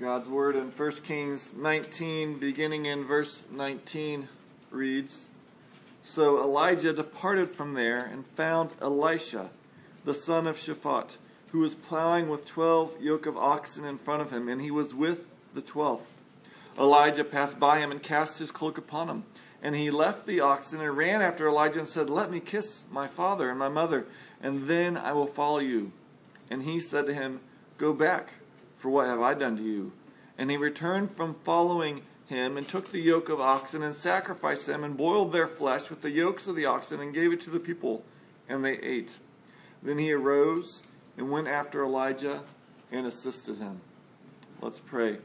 God's word in 1 Kings 19, beginning in verse 19, reads So Elijah departed from there and found Elisha, the son of Shaphat, who was plowing with twelve yoke of oxen in front of him, and he was with the twelfth. Elijah passed by him and cast his cloak upon him. And he left the oxen and ran after Elijah and said, Let me kiss my father and my mother, and then I will follow you. And he said to him, Go back, for what have I done to you? And he returned from following him and took the yoke of oxen and sacrificed them and boiled their flesh with the yokes of the oxen and gave it to the people, and they ate. Then he arose and went after Elijah and assisted him. Let's pray.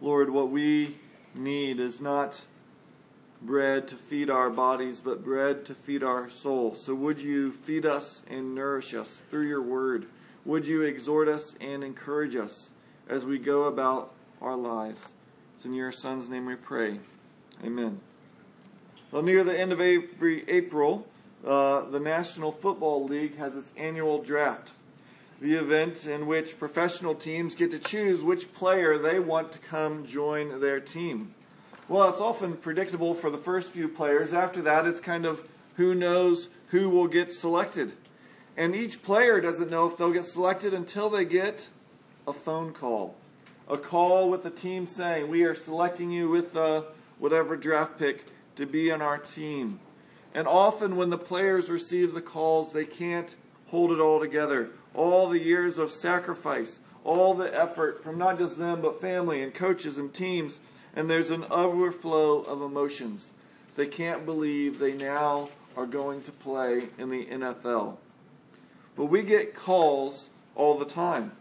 Lord, what we need is not bread to feed our bodies, but bread to feed our soul. So would you feed us and nourish us through your word? Would you exhort us and encourage us as we go about our lives? It's in your Son's name we pray. Amen. Well, near the end of every April, uh, the National Football League has its annual draft, the event in which professional teams get to choose which player they want to come join their team. Well, it's often predictable for the first few players. After that, it's kind of who knows who will get selected. And each player doesn't know if they'll get selected until they get a phone call. A call with the team saying, We are selecting you with uh, whatever draft pick to be on our team. And often, when the players receive the calls, they can't hold it all together. All the years of sacrifice, all the effort from not just them, but family and coaches and teams and there's an overflow of emotions. They can't believe they now are going to play in the NFL. But we get calls all the time.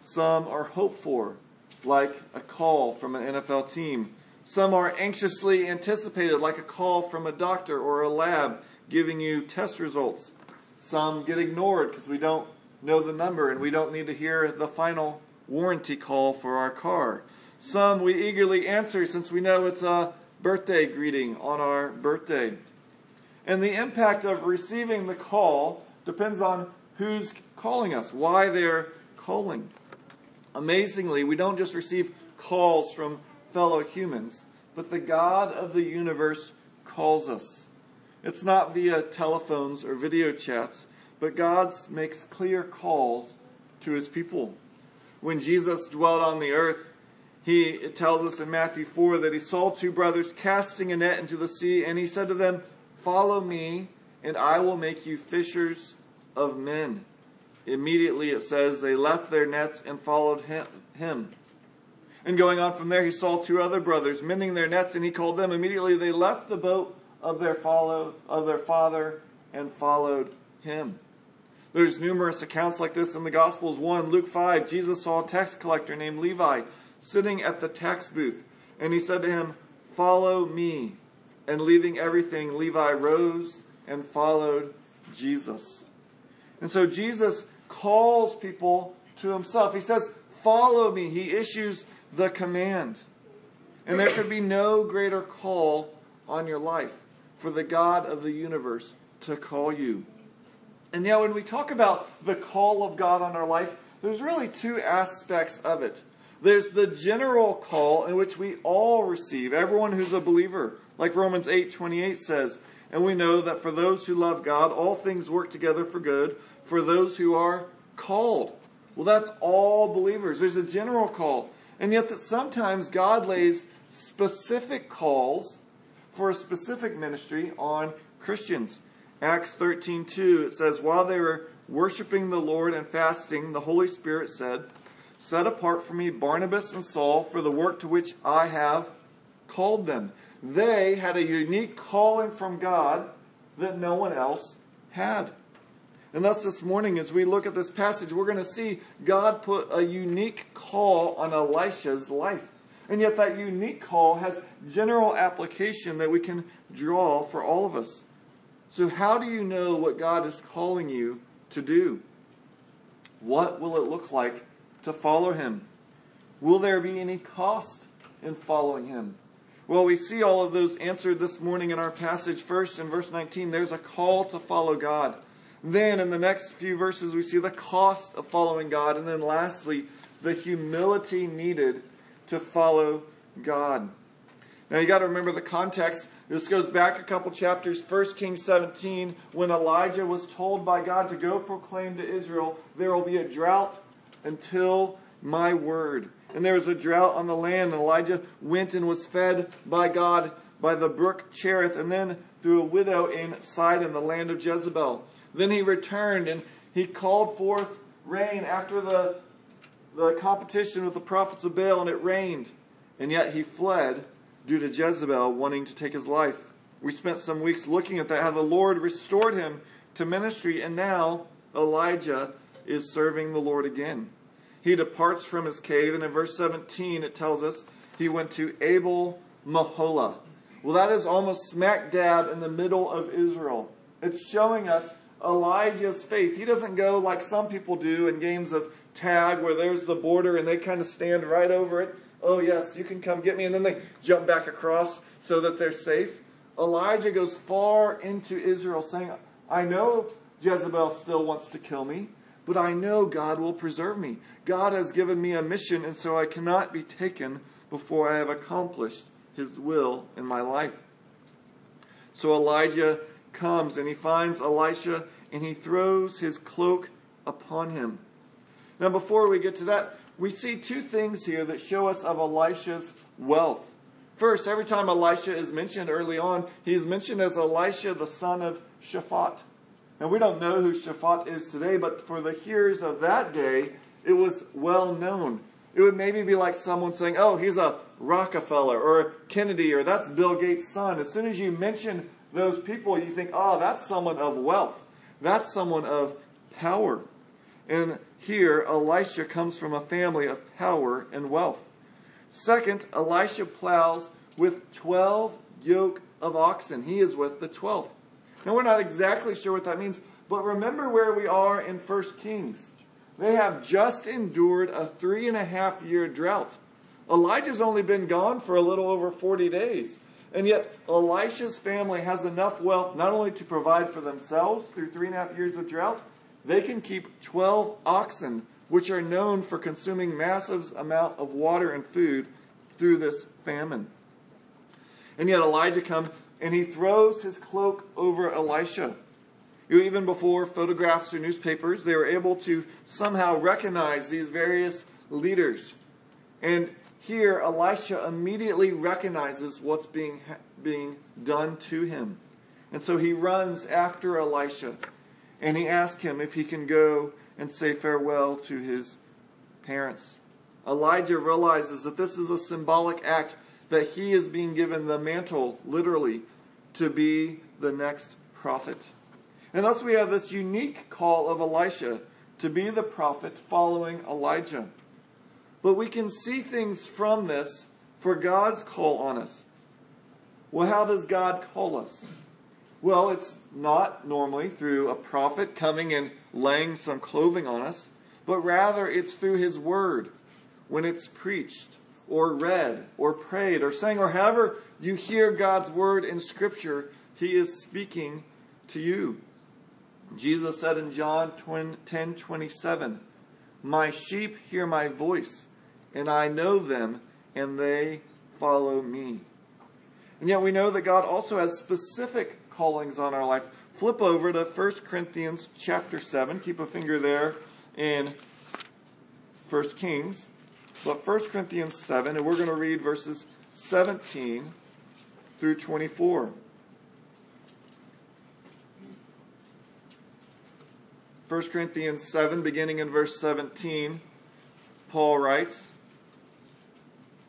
Some are hoped for, like a call from an NFL team. Some are anxiously anticipated, like a call from a doctor or a lab giving you test results. Some get ignored because we don't know the number and we don't need to hear the final warranty call for our car. Some we eagerly answer since we know it's a birthday greeting on our birthday. And the impact of receiving the call depends on who's calling us, why they're calling. Amazingly, we don't just receive calls from fellow humans, but the God of the universe calls us. It's not via telephones or video chats, but God makes clear calls to his people. When Jesus dwelt on the earth, he it tells us in Matthew 4 that he saw two brothers casting a net into the sea, and he said to them, Follow me, and I will make you fishers of men. Immediately it says they left their nets and followed him. And going on from there, he saw two other brothers mending their nets, and he called them. Immediately they left the boat of their follow of their father and followed him. There's numerous accounts like this in the Gospels. One, Luke 5, Jesus saw a tax collector named Levi sitting at the tax booth, and he said to him, Follow me. And leaving everything, Levi rose and followed Jesus. And so Jesus calls people to himself. He says, Follow me. He issues the command. And there could be no greater call on your life for the God of the universe to call you. And now, when we talk about the call of God on our life, there's really two aspects of it. There's the general call in which we all receive, everyone who's a believer, like Romans 8:28 says, and we know that for those who love God, all things work together for good for those who are called. Well, that's all believers. There's a general call. And yet that sometimes God lays specific calls for a specific ministry on Christians. Acts 13:2 it says while they were worshiping the Lord and fasting, the Holy Spirit said, Set apart for me Barnabas and Saul for the work to which I have called them. They had a unique calling from God that no one else had. And thus, this morning, as we look at this passage, we're going to see God put a unique call on Elisha's life. And yet, that unique call has general application that we can draw for all of us. So, how do you know what God is calling you to do? What will it look like to follow him? Will there be any cost in following him? Well, we see all of those answered this morning in our passage. First, in verse 19, there's a call to follow God. Then, in the next few verses, we see the cost of following God. And then, lastly, the humility needed to follow God. Now, you got to remember the context. This goes back a couple chapters. 1 Kings 17, when Elijah was told by God to go proclaim to Israel, there will be a drought until my word. And there was a drought on the land, and Elijah went and was fed by God by the brook Cherith, and then through a widow in Sidon, the land of Jezebel. Then he returned and he called forth rain after the, the competition with the prophets of Baal, and it rained. And yet he fled due to Jezebel wanting to take his life. We spent some weeks looking at that, how the Lord restored him to ministry, and now Elijah is serving the Lord again. He departs from his cave, and in verse 17 it tells us he went to Abel Meholah. Well, that is almost smack dab in the middle of Israel. It's showing us Elijah's faith. He doesn't go like some people do in games of tag where there's the border and they kind of stand right over it. Oh, yes, you can come get me. And then they jump back across so that they're safe. Elijah goes far into Israel saying, I know Jezebel still wants to kill me, but I know God will preserve me. God has given me a mission, and so I cannot be taken before I have accomplished his will in my life. So Elijah comes and he finds Elisha and he throws his cloak upon him. Now, before we get to that, we see two things here that show us of Elisha's wealth. First, every time Elisha is mentioned early on, he's mentioned as Elisha, the son of Shaphat. Now, we don't know who Shaphat is today, but for the hearers of that day, it was well known. It would maybe be like someone saying, oh, he's a Rockefeller or Kennedy or that's Bill Gates' son. As soon as you mention those people, you think, oh, that's someone of wealth. That's someone of power. And here, Elisha comes from a family of power and wealth. Second, Elisha plows with 12 yoke of oxen. He is with the 12th. Now, we're not exactly sure what that means, but remember where we are in 1 Kings. They have just endured a three and a half year drought. Elijah's only been gone for a little over 40 days. And yet, Elisha's family has enough wealth not only to provide for themselves through three and a half years of drought, they can keep 12 oxen, which are known for consuming massive amount of water and food through this famine. And yet, Elijah comes and he throws his cloak over Elisha. Even before photographs or newspapers, they were able to somehow recognize these various leaders. And here, Elisha immediately recognizes what's being, being done to him. And so he runs after Elisha and he asks him if he can go and say farewell to his parents. Elijah realizes that this is a symbolic act that he is being given the mantle, literally, to be the next prophet. And thus we have this unique call of Elisha to be the prophet following Elijah. But we can see things from this for God's call on us. Well, how does God call us? Well, it's not normally through a prophet coming and laying some clothing on us, but rather it's through His Word when it's preached or read or prayed or sang or however you hear God's Word in Scripture, He is speaking to you. Jesus said in John 10 27, My sheep hear my voice and I know them, and they follow me. And yet we know that God also has specific callings on our life. Flip over to 1 Corinthians chapter 7. Keep a finger there in 1 Kings. But 1 Corinthians 7, and we're going to read verses 17 through 24. 1 Corinthians 7, beginning in verse 17, Paul writes,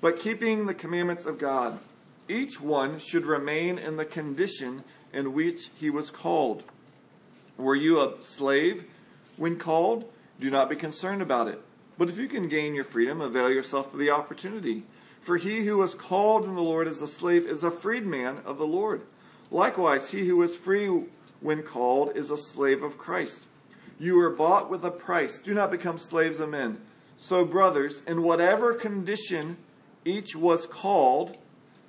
but keeping the commandments of God. Each one should remain in the condition in which he was called. Were you a slave when called? Do not be concerned about it. But if you can gain your freedom, avail yourself of the opportunity. For he who was called in the Lord as a slave is a freedman of the Lord. Likewise, he who was free when called is a slave of Christ. You were bought with a price. Do not become slaves of men. So, brothers, in whatever condition each was called,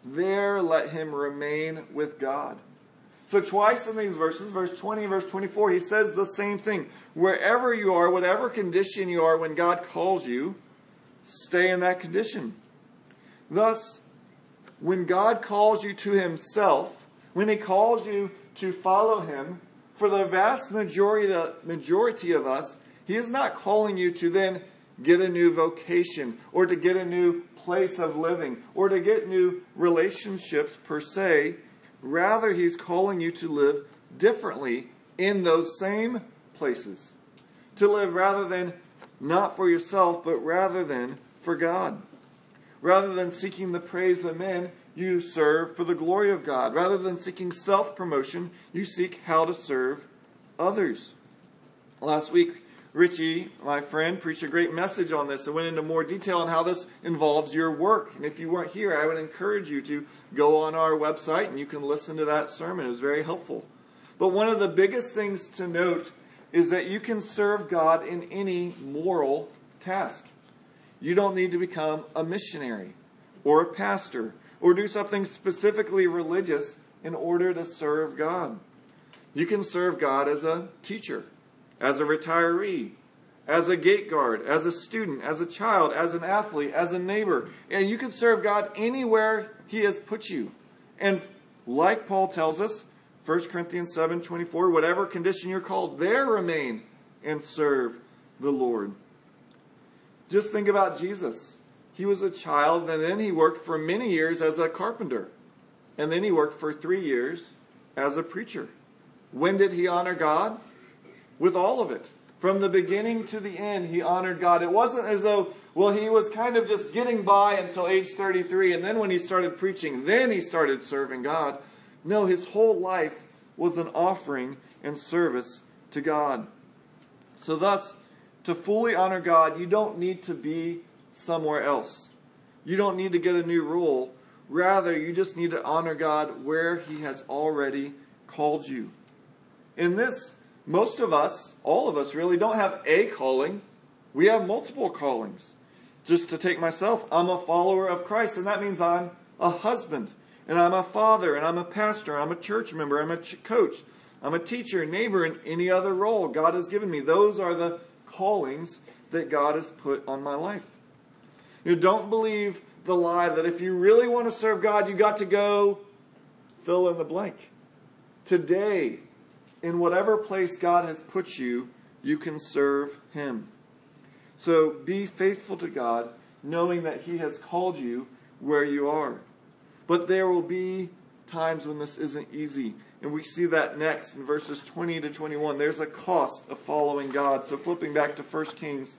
there let him remain with God. So, twice in these verses, verse 20 and verse 24, he says the same thing. Wherever you are, whatever condition you are when God calls you, stay in that condition. Thus, when God calls you to himself, when he calls you to follow him, for the vast majority, majority of us, he is not calling you to then get a new vocation or to get a new place of living or to get new relationships per se. Rather, he's calling you to live differently in those same places. To live rather than not for yourself, but rather than for God. Rather than seeking the praise of men, you serve for the glory of God. Rather than seeking self promotion, you seek how to serve others. Last week, Richie, my friend, preached a great message on this and went into more detail on how this involves your work. And if you weren't here, I would encourage you to go on our website and you can listen to that sermon. It was very helpful. But one of the biggest things to note is that you can serve God in any moral task. You don't need to become a missionary or a pastor or do something specifically religious in order to serve God. You can serve God as a teacher, as a retiree, as a gate guard, as a student, as a child, as an athlete, as a neighbor. And you can serve God anywhere He has put you. And like Paul tells us, 1 Corinthians 7 24, whatever condition you're called, there remain and serve the Lord. Just think about Jesus. He was a child, and then he worked for many years as a carpenter. And then he worked for three years as a preacher. When did he honor God? With all of it. From the beginning to the end, he honored God. It wasn't as though, well, he was kind of just getting by until age 33, and then when he started preaching, then he started serving God. No, his whole life was an offering and service to God. So, thus, to fully honor God, you don't need to be somewhere else. You don't need to get a new rule. Rather, you just need to honor God where He has already called you. In this, most of us, all of us really, don't have a calling. We have multiple callings. Just to take myself, I'm a follower of Christ, and that means I'm a husband, and I'm a father, and I'm a pastor, I'm a church member, I'm a ch- coach, I'm a teacher, neighbor, and any other role God has given me. Those are the callings that God has put on my life. You don't believe the lie that if you really want to serve God, you got to go fill in the blank. Today, in whatever place God has put you, you can serve Him. So be faithful to God, knowing that He has called you where you are. But there will be times when this isn't easy. And we see that next in verses 20 to 21. There's a cost of following God. So flipping back to 1 Kings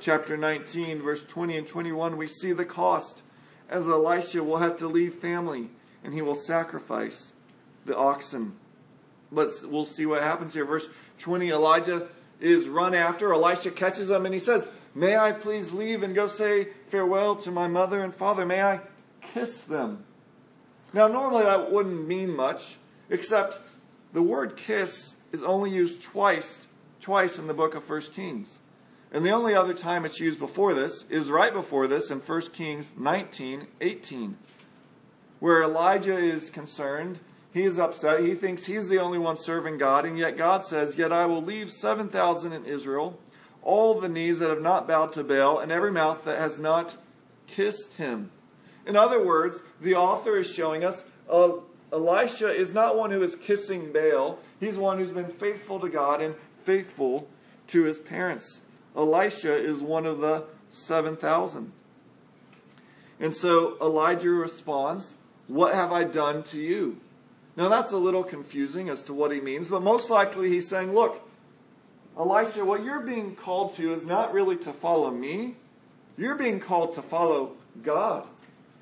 chapter 19, verse 20 and 21, we see the cost as Elisha will have to leave family and he will sacrifice the oxen. But we'll see what happens here. Verse 20 Elijah is run after. Elisha catches him and he says, May I please leave and go say farewell to my mother and father? May I kiss them? Now, normally that wouldn't mean much, except the word kiss is only used twice, twice in the book of 1 Kings. And the only other time it's used before this is right before this in 1 Kings 19 18, where Elijah is concerned. He is upset. He thinks he's the only one serving God, and yet God says, Yet I will leave 7,000 in Israel, all the knees that have not bowed to Baal, and every mouth that has not kissed him. In other words, the author is showing us uh, Elisha is not one who is kissing Baal, he's one who's been faithful to God and faithful to his parents. Elisha is one of the 7,000. And so Elijah responds, What have I done to you? Now that's a little confusing as to what he means, but most likely he's saying, Look, Elisha, what you're being called to is not really to follow me. You're being called to follow God.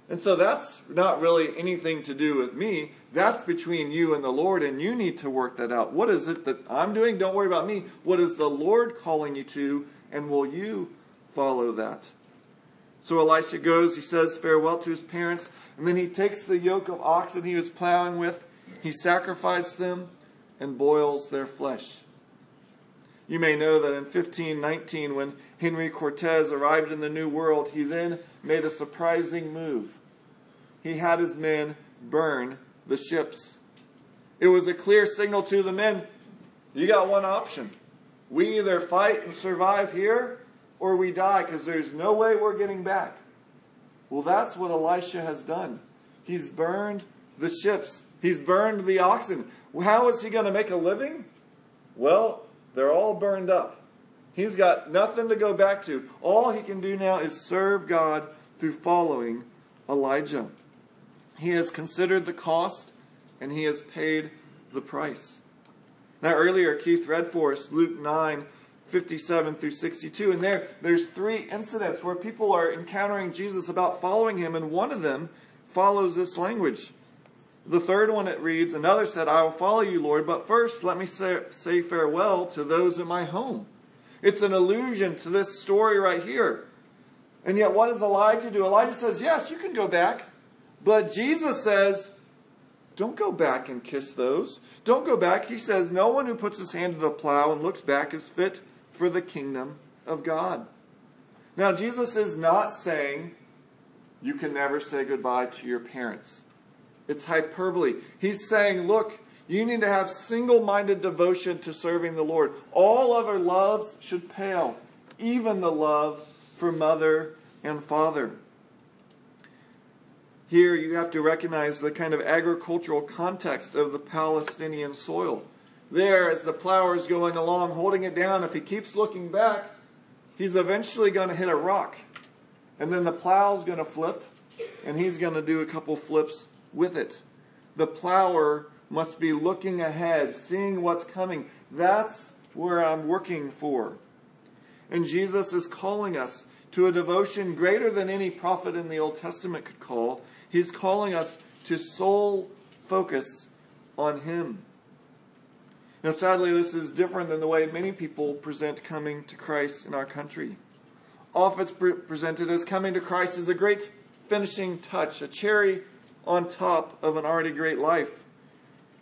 And so that's not really anything to do with me. That's between you and the Lord, and you need to work that out. What is it that I'm doing? Don't worry about me. What is the Lord calling you to, and will you follow that? So Elisha goes, he says farewell to his parents, and then he takes the yoke of oxen he was plowing with, he sacrifices them, and boils their flesh. You may know that in 1519, when Henry Cortez arrived in the New World, he then made a surprising move. He had his men burn the ships. It was a clear signal to the men you got one option. We either fight and survive here, or we die because there's no way we're getting back. Well, that's what Elisha has done. He's burned the ships, he's burned the oxen. How is he going to make a living? Well, they're all burned up. He's got nothing to go back to. All he can do now is serve God through following Elijah. He has considered the cost and he has paid the price. Now, earlier, Keith read for us Luke 9 57 through 62. And there, there's three incidents where people are encountering Jesus about following him, and one of them follows this language. The third one it reads, Another said, I will follow you, Lord, but first let me say, say farewell to those in my home. It's an allusion to this story right here. And yet, what does Elijah do? Elijah says, Yes, you can go back. But Jesus says, Don't go back and kiss those. Don't go back. He says, No one who puts his hand to the plow and looks back is fit for the kingdom of God. Now, Jesus is not saying you can never say goodbye to your parents. It's hyperbole. He's saying, look, you need to have single minded devotion to serving the Lord. All other loves should pale, even the love for mother and father. Here you have to recognize the kind of agricultural context of the Palestinian soil. There, as the plower is going along, holding it down, if he keeps looking back, he's eventually going to hit a rock. And then the plow's going to flip, and he's going to do a couple flips with it. The plower must be looking ahead, seeing what's coming. That's where I'm working for. And Jesus is calling us to a devotion greater than any prophet in the Old Testament could call. He's calling us to sole focus on Him. Now, sadly, this is different than the way many people present coming to Christ in our country. Often it's presented as coming to Christ as a great finishing touch, a cherry on top of an already great life.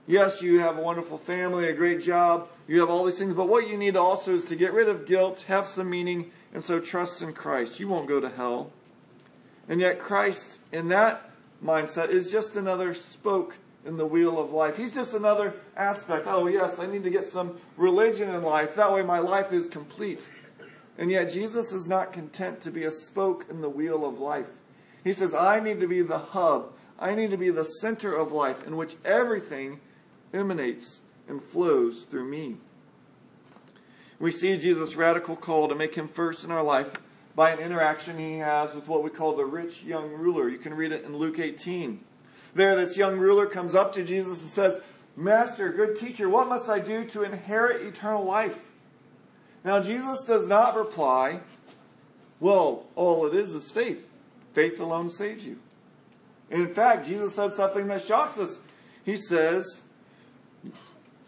Yes, you have a wonderful family, a great job, you have all these things, but what you need also is to get rid of guilt, have some meaning, and so trust in Christ. You won't go to hell. And yet, Christ, in that mindset, is just another spoke in the wheel of life. He's just another aspect. Oh, yes, I need to get some religion in life. That way, my life is complete. And yet, Jesus is not content to be a spoke in the wheel of life. He says, I need to be the hub, I need to be the center of life in which everything emanates and flows through me. We see Jesus' radical call to make him first in our life by an interaction he has with what we call the rich young ruler. You can read it in Luke 18. There, this young ruler comes up to Jesus and says, Master, good teacher, what must I do to inherit eternal life? Now, Jesus does not reply, Well, all it is is faith. Faith alone saves you. In fact, Jesus says something that shocks us. He says,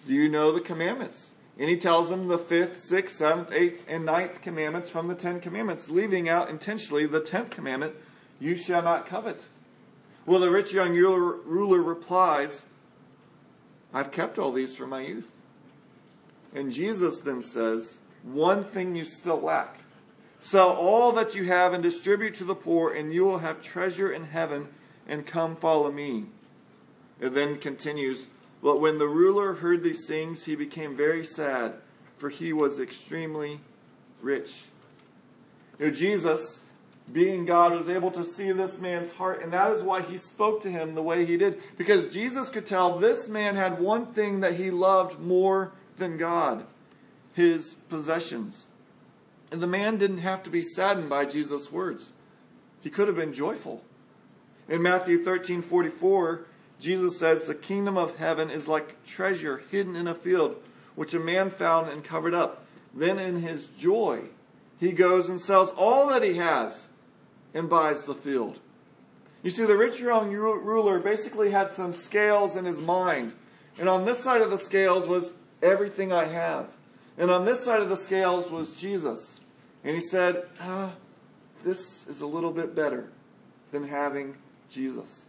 Do you know the commandments? And he tells them the fifth, sixth, seventh, eighth, and ninth commandments from the Ten Commandments, leaving out intentionally the tenth commandment you shall not covet. Well, the rich young ruler replies, I've kept all these from my youth. And Jesus then says, One thing you still lack. Sell all that you have and distribute to the poor, and you will have treasure in heaven and come follow me. It then continues, But when the ruler heard these things, he became very sad, for he was extremely rich. You know, Jesus, being God, was able to see this man's heart, and that is why he spoke to him the way he did. Because Jesus could tell this man had one thing that he loved more than God his possessions. And the man didn't have to be saddened by Jesus' words, he could have been joyful. In Matthew 13 44, Jesus says, The kingdom of heaven is like treasure hidden in a field, which a man found and covered up. Then in his joy, he goes and sells all that he has and buys the field. You see, the rich young ruler basically had some scales in his mind. And on this side of the scales was everything I have. And on this side of the scales was Jesus. And he said, ah, This is a little bit better than having Jesus.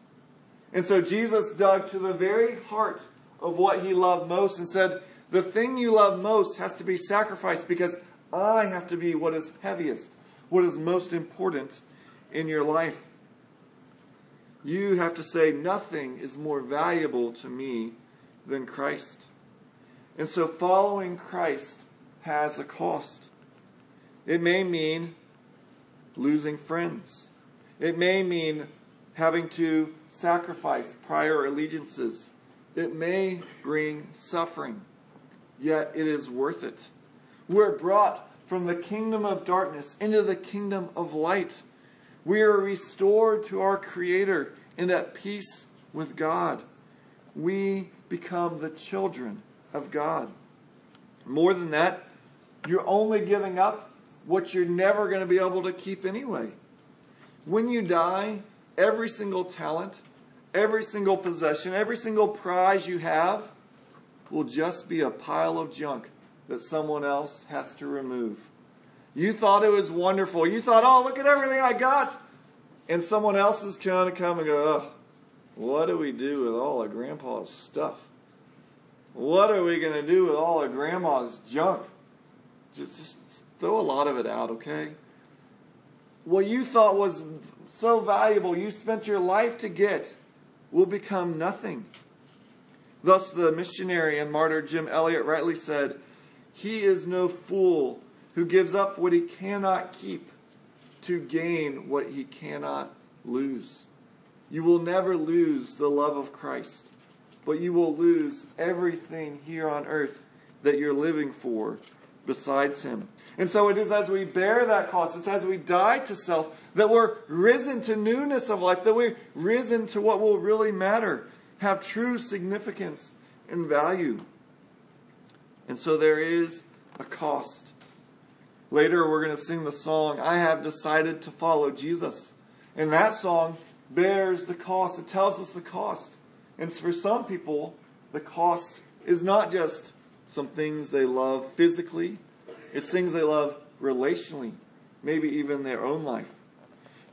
And so Jesus dug to the very heart of what he loved most and said, The thing you love most has to be sacrificed because I have to be what is heaviest, what is most important in your life. You have to say, Nothing is more valuable to me than Christ. And so following Christ has a cost. It may mean losing friends. It may mean having to sacrifice prior allegiances. It may bring suffering, yet it is worth it. We're brought from the kingdom of darkness into the kingdom of light. We are restored to our Creator and at peace with God. We become the children of God. More than that, you're only giving up what you're never going to be able to keep anyway. When you die, every single talent, every single possession, every single prize you have will just be a pile of junk that someone else has to remove. You thought it was wonderful. You thought, oh, look at everything I got. And someone else is going to come and go, oh, what do we do with all of grandpa's stuff? What are we going to do with all of grandma's junk? Just, just throw a lot of it out, okay? What you thought was so valuable, you spent your life to get, will become nothing. Thus, the missionary and martyr Jim Elliot rightly said, He is no fool who gives up what he cannot keep to gain what he cannot lose. You will never lose the love of Christ, but you will lose everything here on earth that you're living for besides him. And so it is as we bear that cost, it's as we die to self, that we're risen to newness of life, that we're risen to what will really matter, have true significance and value. And so there is a cost. Later, we're going to sing the song, I Have Decided to Follow Jesus. And that song bears the cost, it tells us the cost. And for some people, the cost is not just some things they love physically, it's things they love relationally, maybe even their own life.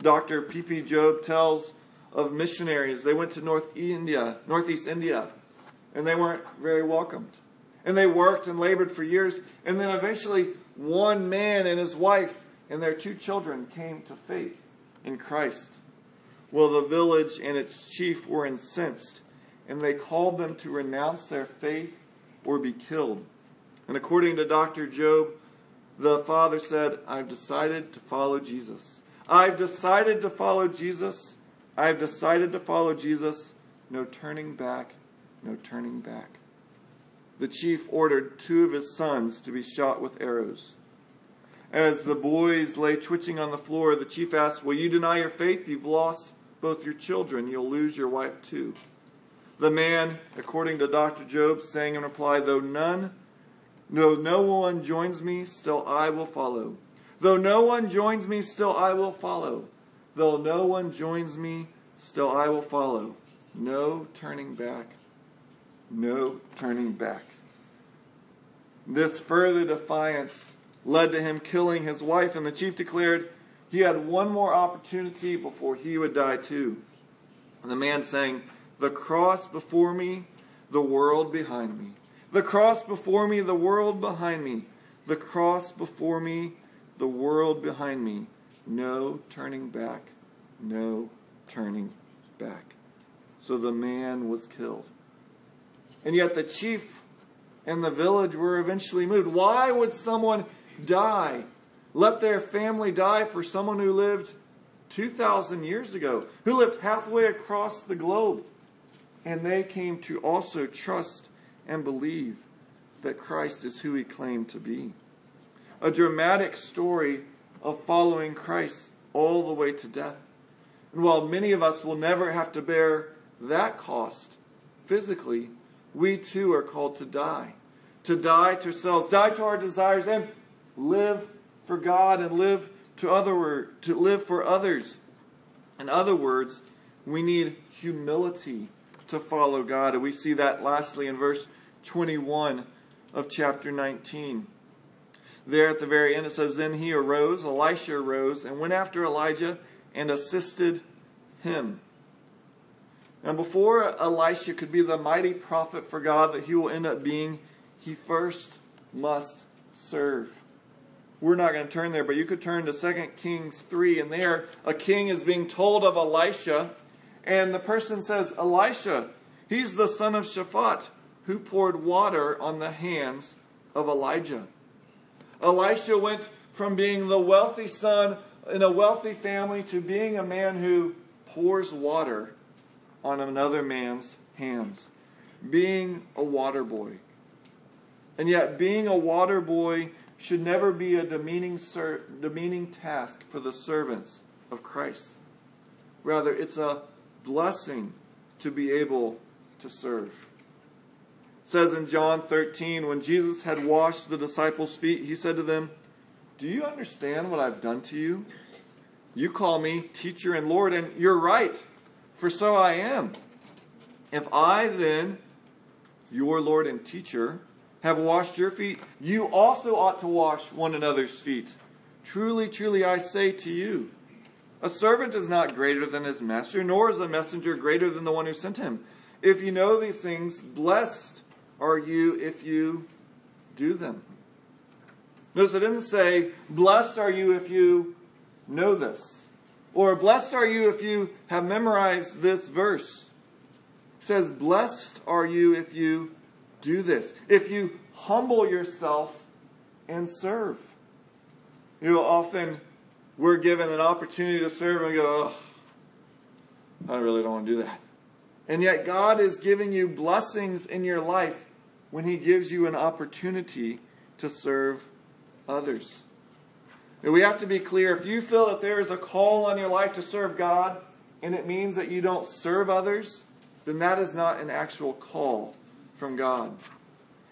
Dr. P.P. Job tells of missionaries. They went to North India, Northeast India, and they weren't very welcomed. And they worked and labored for years, and then eventually one man and his wife and their two children came to faith in Christ. Well, the village and its chief were incensed, and they called them to renounce their faith or be killed. And according to Dr. Job, the father said, I've decided to follow Jesus. I've decided to follow Jesus. I've decided to follow Jesus. No turning back, no turning back. The chief ordered two of his sons to be shot with arrows. As the boys lay twitching on the floor, the chief asked, Will you deny your faith? You've lost both your children. You'll lose your wife too. The man, according to Dr. Job, sang in reply, Though none Though no one joins me, still I will follow. Though no one joins me, still I will follow. Though no one joins me, still I will follow. No turning back. No turning back. This further defiance led to him killing his wife, and the chief declared he had one more opportunity before he would die too. And the man saying, The cross before me, the world behind me. The cross before me, the world behind me. The cross before me, the world behind me. No turning back. No turning back. So the man was killed. And yet the chief and the village were eventually moved. Why would someone die? Let their family die for someone who lived 2,000 years ago, who lived halfway across the globe. And they came to also trust and believe that Christ is who he claimed to be. A dramatic story of following Christ all the way to death. And while many of us will never have to bear that cost physically, we too are called to die. To die to ourselves, die to our desires, and live for God and live to other to live for others. In other words, we need humility to follow God. And we see that lastly in verse 21 of chapter 19. There at the very end it says, Then he arose, Elisha arose, and went after Elijah and assisted him. And before Elisha could be the mighty prophet for God that he will end up being, he first must serve. We're not going to turn there, but you could turn to 2 Kings 3, and there a king is being told of Elisha, and the person says, Elisha, he's the son of Shaphat, who poured water on the hands of Elijah. Elisha went from being the wealthy son in a wealthy family to being a man who pours water on another man's hands, being a water boy. And yet, being a water boy should never be a demeaning, ser- demeaning task for the servants of Christ. Rather, it's a blessing to be able to serve. It says in John 13, when Jesus had washed the disciples' feet, he said to them, Do you understand what I've done to you? You call me teacher and Lord, and you're right, for so I am. If I then, your Lord and teacher, have washed your feet, you also ought to wash one another's feet. Truly, truly, I say to you, a servant is not greater than his master, nor is a messenger greater than the one who sent him. If you know these things, blessed are you if you do them. Notice it didn't say, blessed are you if you know this. Or blessed are you if you have memorized this verse. It says, blessed are you if you do this. If you humble yourself and serve. You know, often we're given an opportunity to serve and go, oh, I really don't want to do that. And yet God is giving you blessings in your life when He gives you an opportunity to serve others. And we have to be clear if you feel that there is a call on your life to serve God and it means that you don't serve others, then that is not an actual call from God.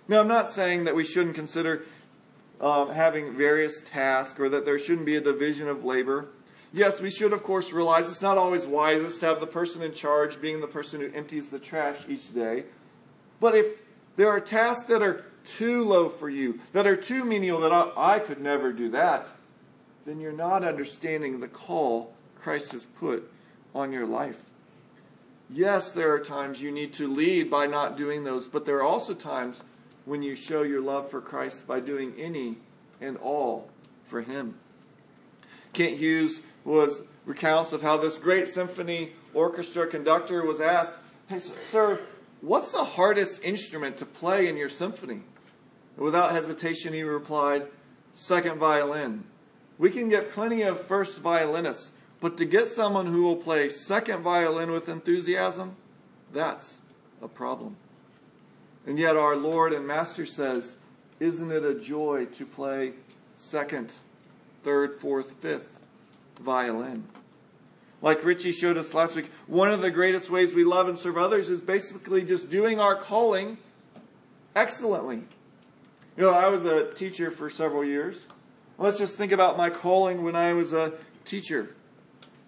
Now, I'm not saying that we shouldn't consider um, having various tasks or that there shouldn't be a division of labor. Yes, we should, of course, realize it's not always wisest to have the person in charge being the person who empties the trash each day. But if there are tasks that are too low for you, that are too menial, that I, I could never do that, then you're not understanding the call Christ has put on your life. Yes, there are times you need to lead by not doing those, but there are also times when you show your love for Christ by doing any and all for Him. Kent Hughes was recounts of how this great symphony orchestra conductor was asked, "Hey, sir, what's the hardest instrument to play in your symphony?" Without hesitation, he replied, "Second violin." We can get plenty of first violinists, but to get someone who will play second violin with enthusiasm, that's a problem. And yet, our Lord and Master says, Isn't it a joy to play second, third, fourth, fifth violin? Like Richie showed us last week, one of the greatest ways we love and serve others is basically just doing our calling excellently. You know, I was a teacher for several years. Let's just think about my calling when I was a teacher.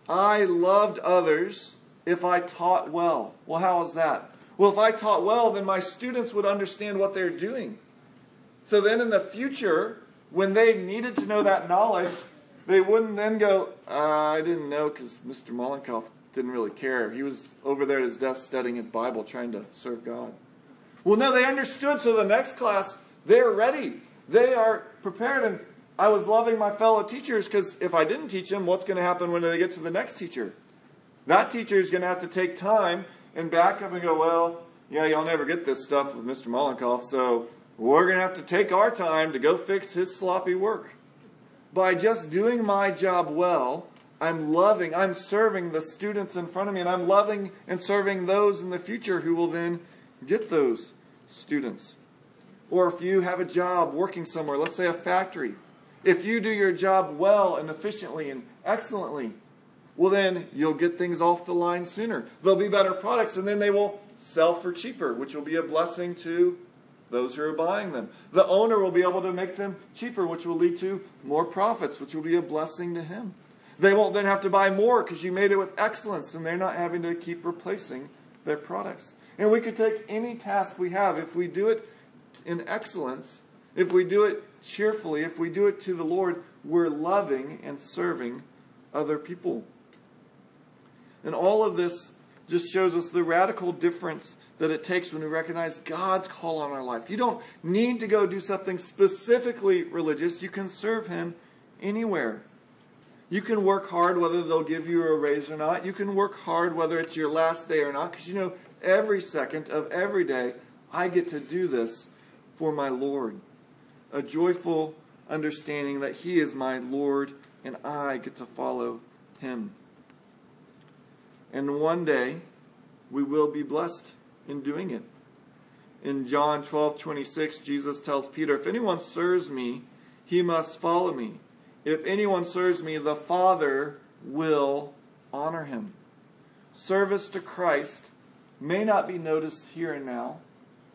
I loved others if I taught well. Well, how is that? Well, if I taught well, then my students would understand what they're doing. So then in the future, when they needed to know that knowledge, they wouldn't then go, uh, I didn't know because Mr. Mollenkoff didn't really care. He was over there at his desk studying his Bible, trying to serve God. Well, no, they understood. So the next class, they're ready. They are prepared. And I was loving my fellow teachers because if I didn't teach them, what's going to happen when they get to the next teacher? That teacher is going to have to take time and back up and go, well, yeah, y'all never get this stuff with Mr. Mollenkoff, so we're going to have to take our time to go fix his sloppy work. By just doing my job well, I'm loving, I'm serving the students in front of me, and I'm loving and serving those in the future who will then get those students. Or if you have a job working somewhere, let's say a factory, if you do your job well and efficiently and excellently, well, then you'll get things off the line sooner. There'll be better products, and then they will sell for cheaper, which will be a blessing to those who are buying them. The owner will be able to make them cheaper, which will lead to more profits, which will be a blessing to him. They won't then have to buy more because you made it with excellence and they're not having to keep replacing their products. And we could take any task we have, if we do it in excellence, if we do it cheerfully, if we do it to the Lord, we're loving and serving other people. And all of this just shows us the radical difference that it takes when we recognize God's call on our life. You don't need to go do something specifically religious, you can serve Him anywhere. You can work hard whether they'll give you a raise or not. You can work hard whether it's your last day or not, because you know every second of every day I get to do this for my Lord. A joyful understanding that He is my Lord and I get to follow Him. And one day we will be blessed in doing it. In John 12 26, Jesus tells Peter, If anyone serves me, he must follow me. If anyone serves me, the Father will honor him. Service to Christ may not be noticed here and now,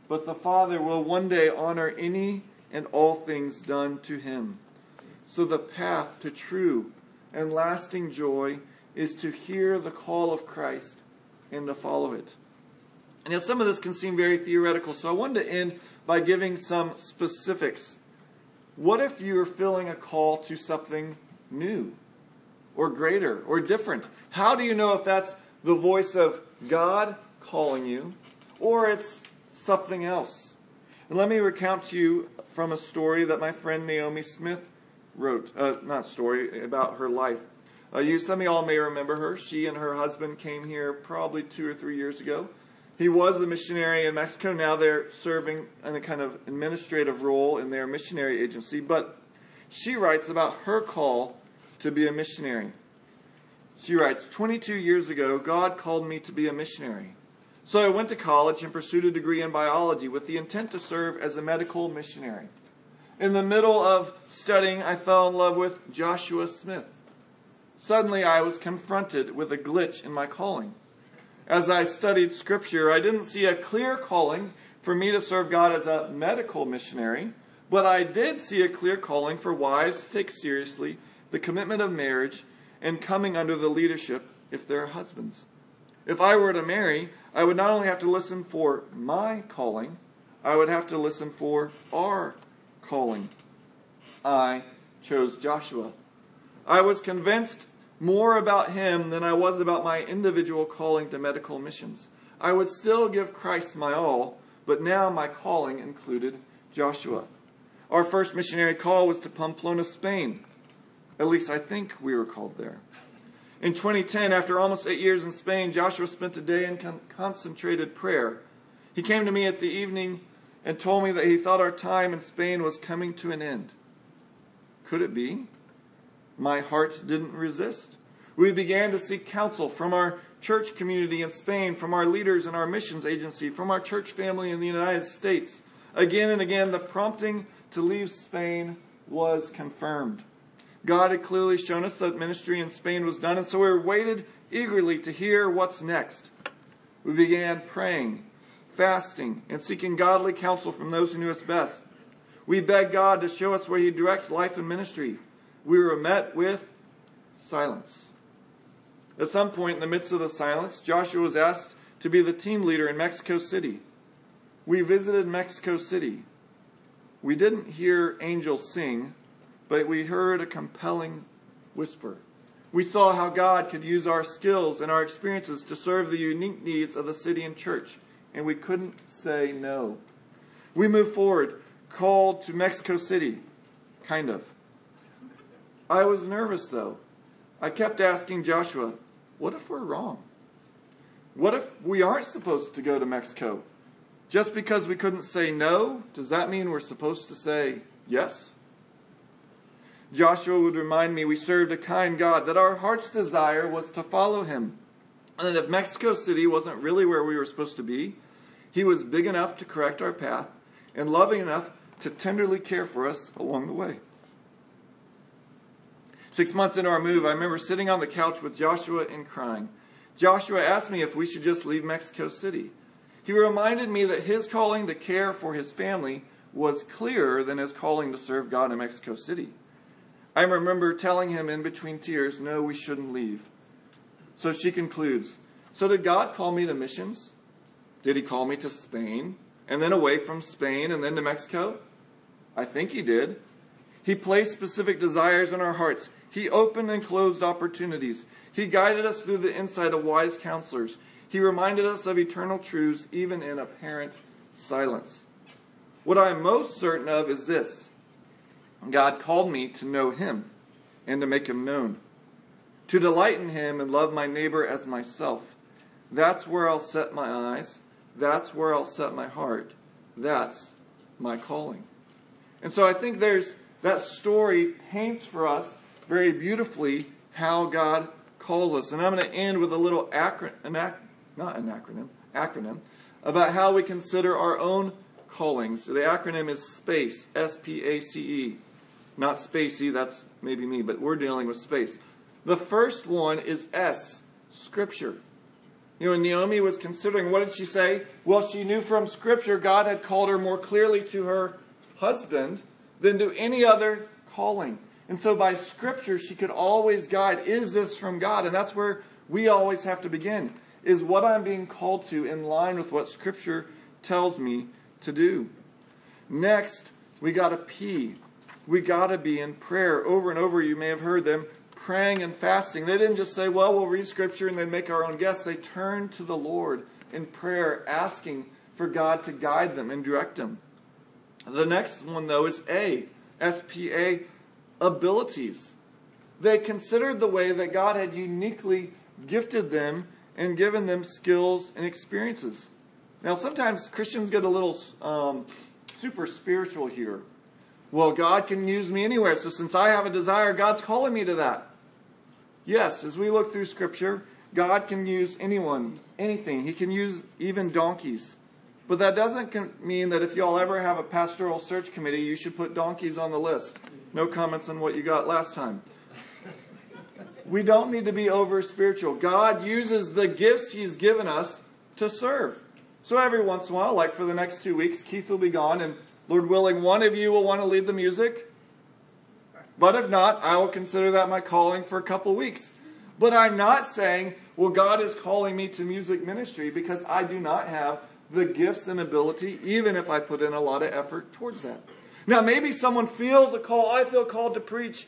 but the Father will one day honor any and all things done to him. So the path to true and lasting joy is to hear the call of Christ and to follow it. Now some of this can seem very theoretical, so I wanted to end by giving some specifics. What if you're feeling a call to something new or greater or different? How do you know if that's the voice of God calling you or it's something else? And let me recount to you from a story that my friend Naomi Smith wrote, uh, not story, about her life. Uh, you, some of y'all may remember her. She and her husband came here probably two or three years ago. He was a missionary in Mexico. Now they're serving in a kind of administrative role in their missionary agency. But she writes about her call to be a missionary. She writes 22 years ago, God called me to be a missionary. So I went to college and pursued a degree in biology with the intent to serve as a medical missionary. In the middle of studying, I fell in love with Joshua Smith. Suddenly, I was confronted with a glitch in my calling. As I studied Scripture, I didn't see a clear calling for me to serve God as a medical missionary, but I did see a clear calling for wives to take seriously the commitment of marriage and coming under the leadership if they're husbands. If I were to marry, I would not only have to listen for my calling, I would have to listen for our calling. I chose Joshua. I was convinced more about him than I was about my individual calling to medical missions. I would still give Christ my all, but now my calling included Joshua. Our first missionary call was to Pamplona, Spain. At least I think we were called there. In 2010, after almost eight years in Spain, Joshua spent a day in con- concentrated prayer. He came to me at the evening and told me that he thought our time in Spain was coming to an end. Could it be? My heart didn't resist. We began to seek counsel from our church community in Spain, from our leaders in our missions agency, from our church family in the United States. Again and again, the prompting to leave Spain was confirmed. God had clearly shown us that ministry in Spain was done, and so we waited eagerly to hear what's next. We began praying, fasting, and seeking godly counsel from those who knew us best. We begged God to show us where He directs life and ministry we were met with silence. At some point in the midst of the silence, Joshua was asked to be the team leader in Mexico City. We visited Mexico City. We didn't hear angels sing, but we heard a compelling whisper. We saw how God could use our skills and our experiences to serve the unique needs of the city and church, and we couldn't say no. We moved forward, called to Mexico City, kind of. I was nervous though. I kept asking Joshua, what if we're wrong? What if we aren't supposed to go to Mexico? Just because we couldn't say no, does that mean we're supposed to say yes? Joshua would remind me we served a kind God, that our heart's desire was to follow him. And that if Mexico City wasn't really where we were supposed to be, he was big enough to correct our path and loving enough to tenderly care for us along the way. Six months into our move, I remember sitting on the couch with Joshua and crying. Joshua asked me if we should just leave Mexico City. He reminded me that his calling to care for his family was clearer than his calling to serve God in Mexico City. I remember telling him in between tears, no, we shouldn't leave. So she concludes, so did God call me to missions? Did he call me to Spain? And then away from Spain and then to Mexico? I think he did. He placed specific desires in our hearts. He opened and closed opportunities. He guided us through the insight of wise counselors. He reminded us of eternal truths, even in apparent silence. What I am most certain of is this God called me to know Him and to make Him known, to delight in Him and love my neighbor as myself. That's where I'll set my eyes. That's where I'll set my heart. That's my calling. And so I think there's that story paints for us very beautifully how God calls us. And I'm going to end with a little acronym, ac- not an acronym, acronym, about how we consider our own callings. The acronym is SPACE, S P A C E. Not spacey, that's maybe me, but we're dealing with space. The first one is S, Scripture. You know, Naomi was considering, what did she say? Well, she knew from Scripture God had called her more clearly to her husband than to any other calling. And so by Scripture, she could always guide, is this from God? And that's where we always have to begin. Is what I'm being called to in line with what Scripture tells me to do? Next, we got to P. We got to be in prayer. Over and over, you may have heard them praying and fasting. They didn't just say, well, we'll read Scripture and then make our own guess. They turned to the Lord in prayer, asking for God to guide them and direct them. The next one, though, is A, SPA abilities. They considered the way that God had uniquely gifted them and given them skills and experiences. Now, sometimes Christians get a little um, super spiritual here. Well, God can use me anywhere, so since I have a desire, God's calling me to that. Yes, as we look through Scripture, God can use anyone, anything. He can use even donkeys. But that doesn't mean that if y'all ever have a pastoral search committee, you should put donkeys on the list. No comments on what you got last time. We don't need to be over spiritual. God uses the gifts He's given us to serve. So every once in a while, like for the next two weeks, Keith will be gone, and Lord willing, one of you will want to lead the music. But if not, I will consider that my calling for a couple weeks. But I'm not saying, well, God is calling me to music ministry because I do not have the gifts and ability, even if I put in a lot of effort towards that. Now, maybe someone feels a call, I feel called to preach.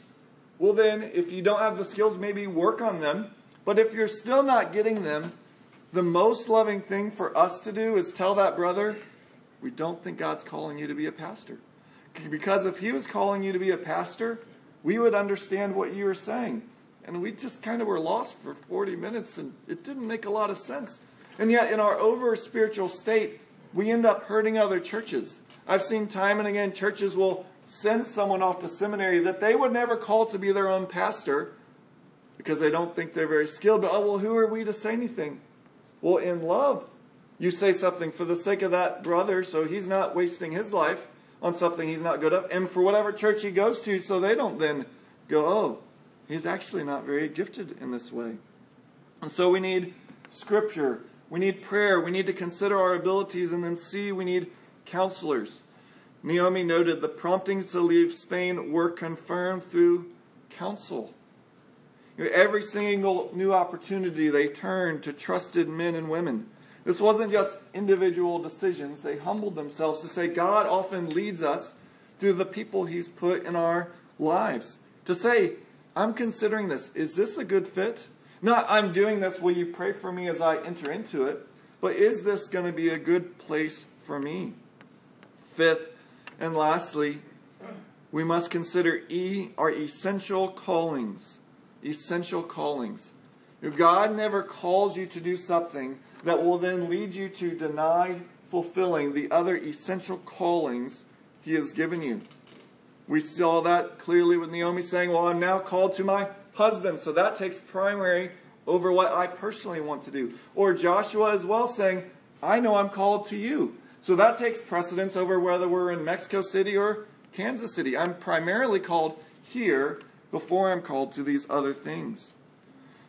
Well, then, if you don't have the skills, maybe work on them. But if you're still not getting them, the most loving thing for us to do is tell that brother, we don't think God's calling you to be a pastor. Because if he was calling you to be a pastor, we would understand what you were saying. And we just kind of were lost for 40 minutes and it didn't make a lot of sense. And yet, in our over spiritual state, we end up hurting other churches. I've seen time and again churches will send someone off to seminary that they would never call to be their own pastor because they don't think they're very skilled. But, oh, well, who are we to say anything? Well, in love, you say something for the sake of that brother so he's not wasting his life on something he's not good at. And for whatever church he goes to, so they don't then go, oh, he's actually not very gifted in this way. And so we need scripture we need prayer. We need to consider our abilities. And then C, we need counselors. Naomi noted the promptings to leave Spain were confirmed through counsel. Every single new opportunity, they turned to trusted men and women. This wasn't just individual decisions. They humbled themselves to say, God often leads us through the people He's put in our lives. To say, I'm considering this. Is this a good fit? Not, I'm doing this, will you pray for me as I enter into it? But is this going to be a good place for me? Fifth, and lastly, we must consider E, our essential callings. Essential callings. If God never calls you to do something that will then lead you to deny fulfilling the other essential callings He has given you. We saw that clearly with Naomi saying, Well, I'm now called to my husband. So that takes primary over what I personally want to do. Or Joshua as well saying, I know I'm called to you. So that takes precedence over whether we're in Mexico City or Kansas City. I'm primarily called here before I'm called to these other things.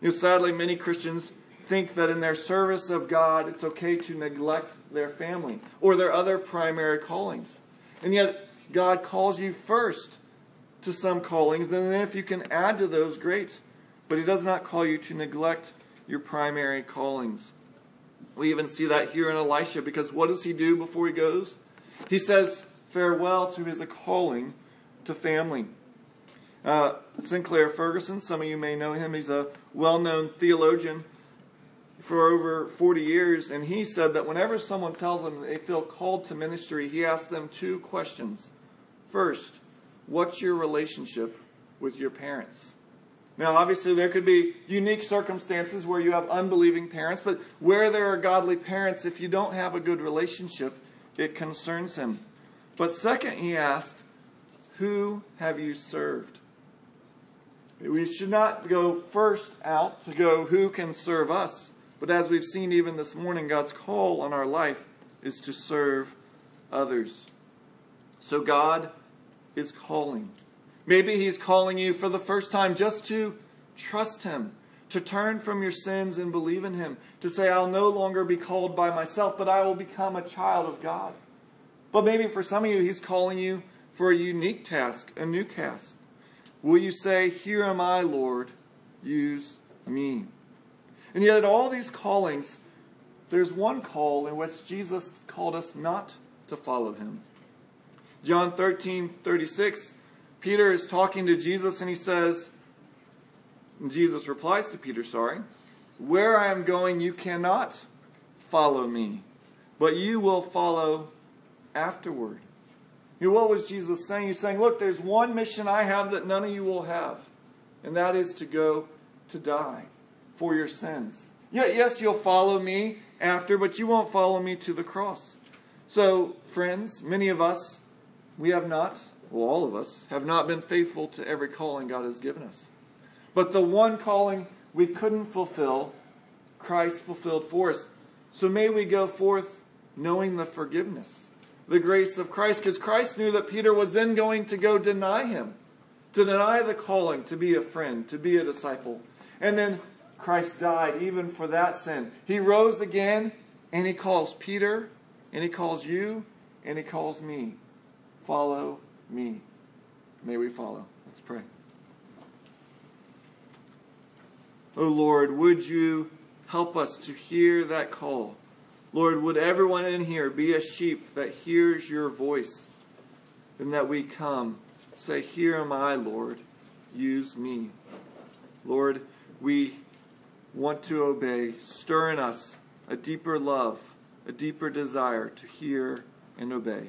You know, sadly, many Christians think that in their service of God, it's okay to neglect their family or their other primary callings. And yet, God calls you first to some callings, then if you can add to those, great. But he does not call you to neglect your primary callings. We even see that here in Elisha because what does he do before he goes? He says farewell to his calling to family. Uh, Sinclair Ferguson, some of you may know him. He's a well known theologian for over 40 years, and he said that whenever someone tells them they feel called to ministry, he asks them two questions. First, what's your relationship with your parents? Now, obviously, there could be unique circumstances where you have unbelieving parents, but where there are godly parents, if you don't have a good relationship, it concerns him. But second, he asked, Who have you served? We should not go first out to go, Who can serve us? But as we've seen even this morning, God's call on our life is to serve others. So God is calling. Maybe He's calling you for the first time just to trust Him, to turn from your sins and believe in Him, to say, I'll no longer be called by myself, but I will become a child of God. But maybe for some of you, He's calling you for a unique task, a new task. Will you say, Here am I, Lord, use me? And yet, at all these callings, there's one call in which Jesus called us not to follow him. John 13, 36, Peter is talking to Jesus and he says, and Jesus replies to Peter, sorry, Where I am going, you cannot follow me, but you will follow afterward. You know, what was Jesus saying? He's saying, Look, there's one mission I have that none of you will have, and that is to go to die for your sins. Yeah, yes, you'll follow me after, but you won't follow me to the cross. So, friends, many of us, we have not, well, all of us, have not been faithful to every calling God has given us. But the one calling we couldn't fulfill, Christ fulfilled for us. So may we go forth knowing the forgiveness, the grace of Christ, because Christ knew that Peter was then going to go deny him, to deny the calling to be a friend, to be a disciple. And then Christ died even for that sin. He rose again and he calls Peter and he calls you and he calls me. Follow me. May we follow. Let's pray. Oh Lord, would you help us to hear that call? Lord, would everyone in here be a sheep that hears your voice and that we come, say, Here am I, Lord, use me. Lord, we want to obey, stir in us a deeper love, a deeper desire to hear and obey.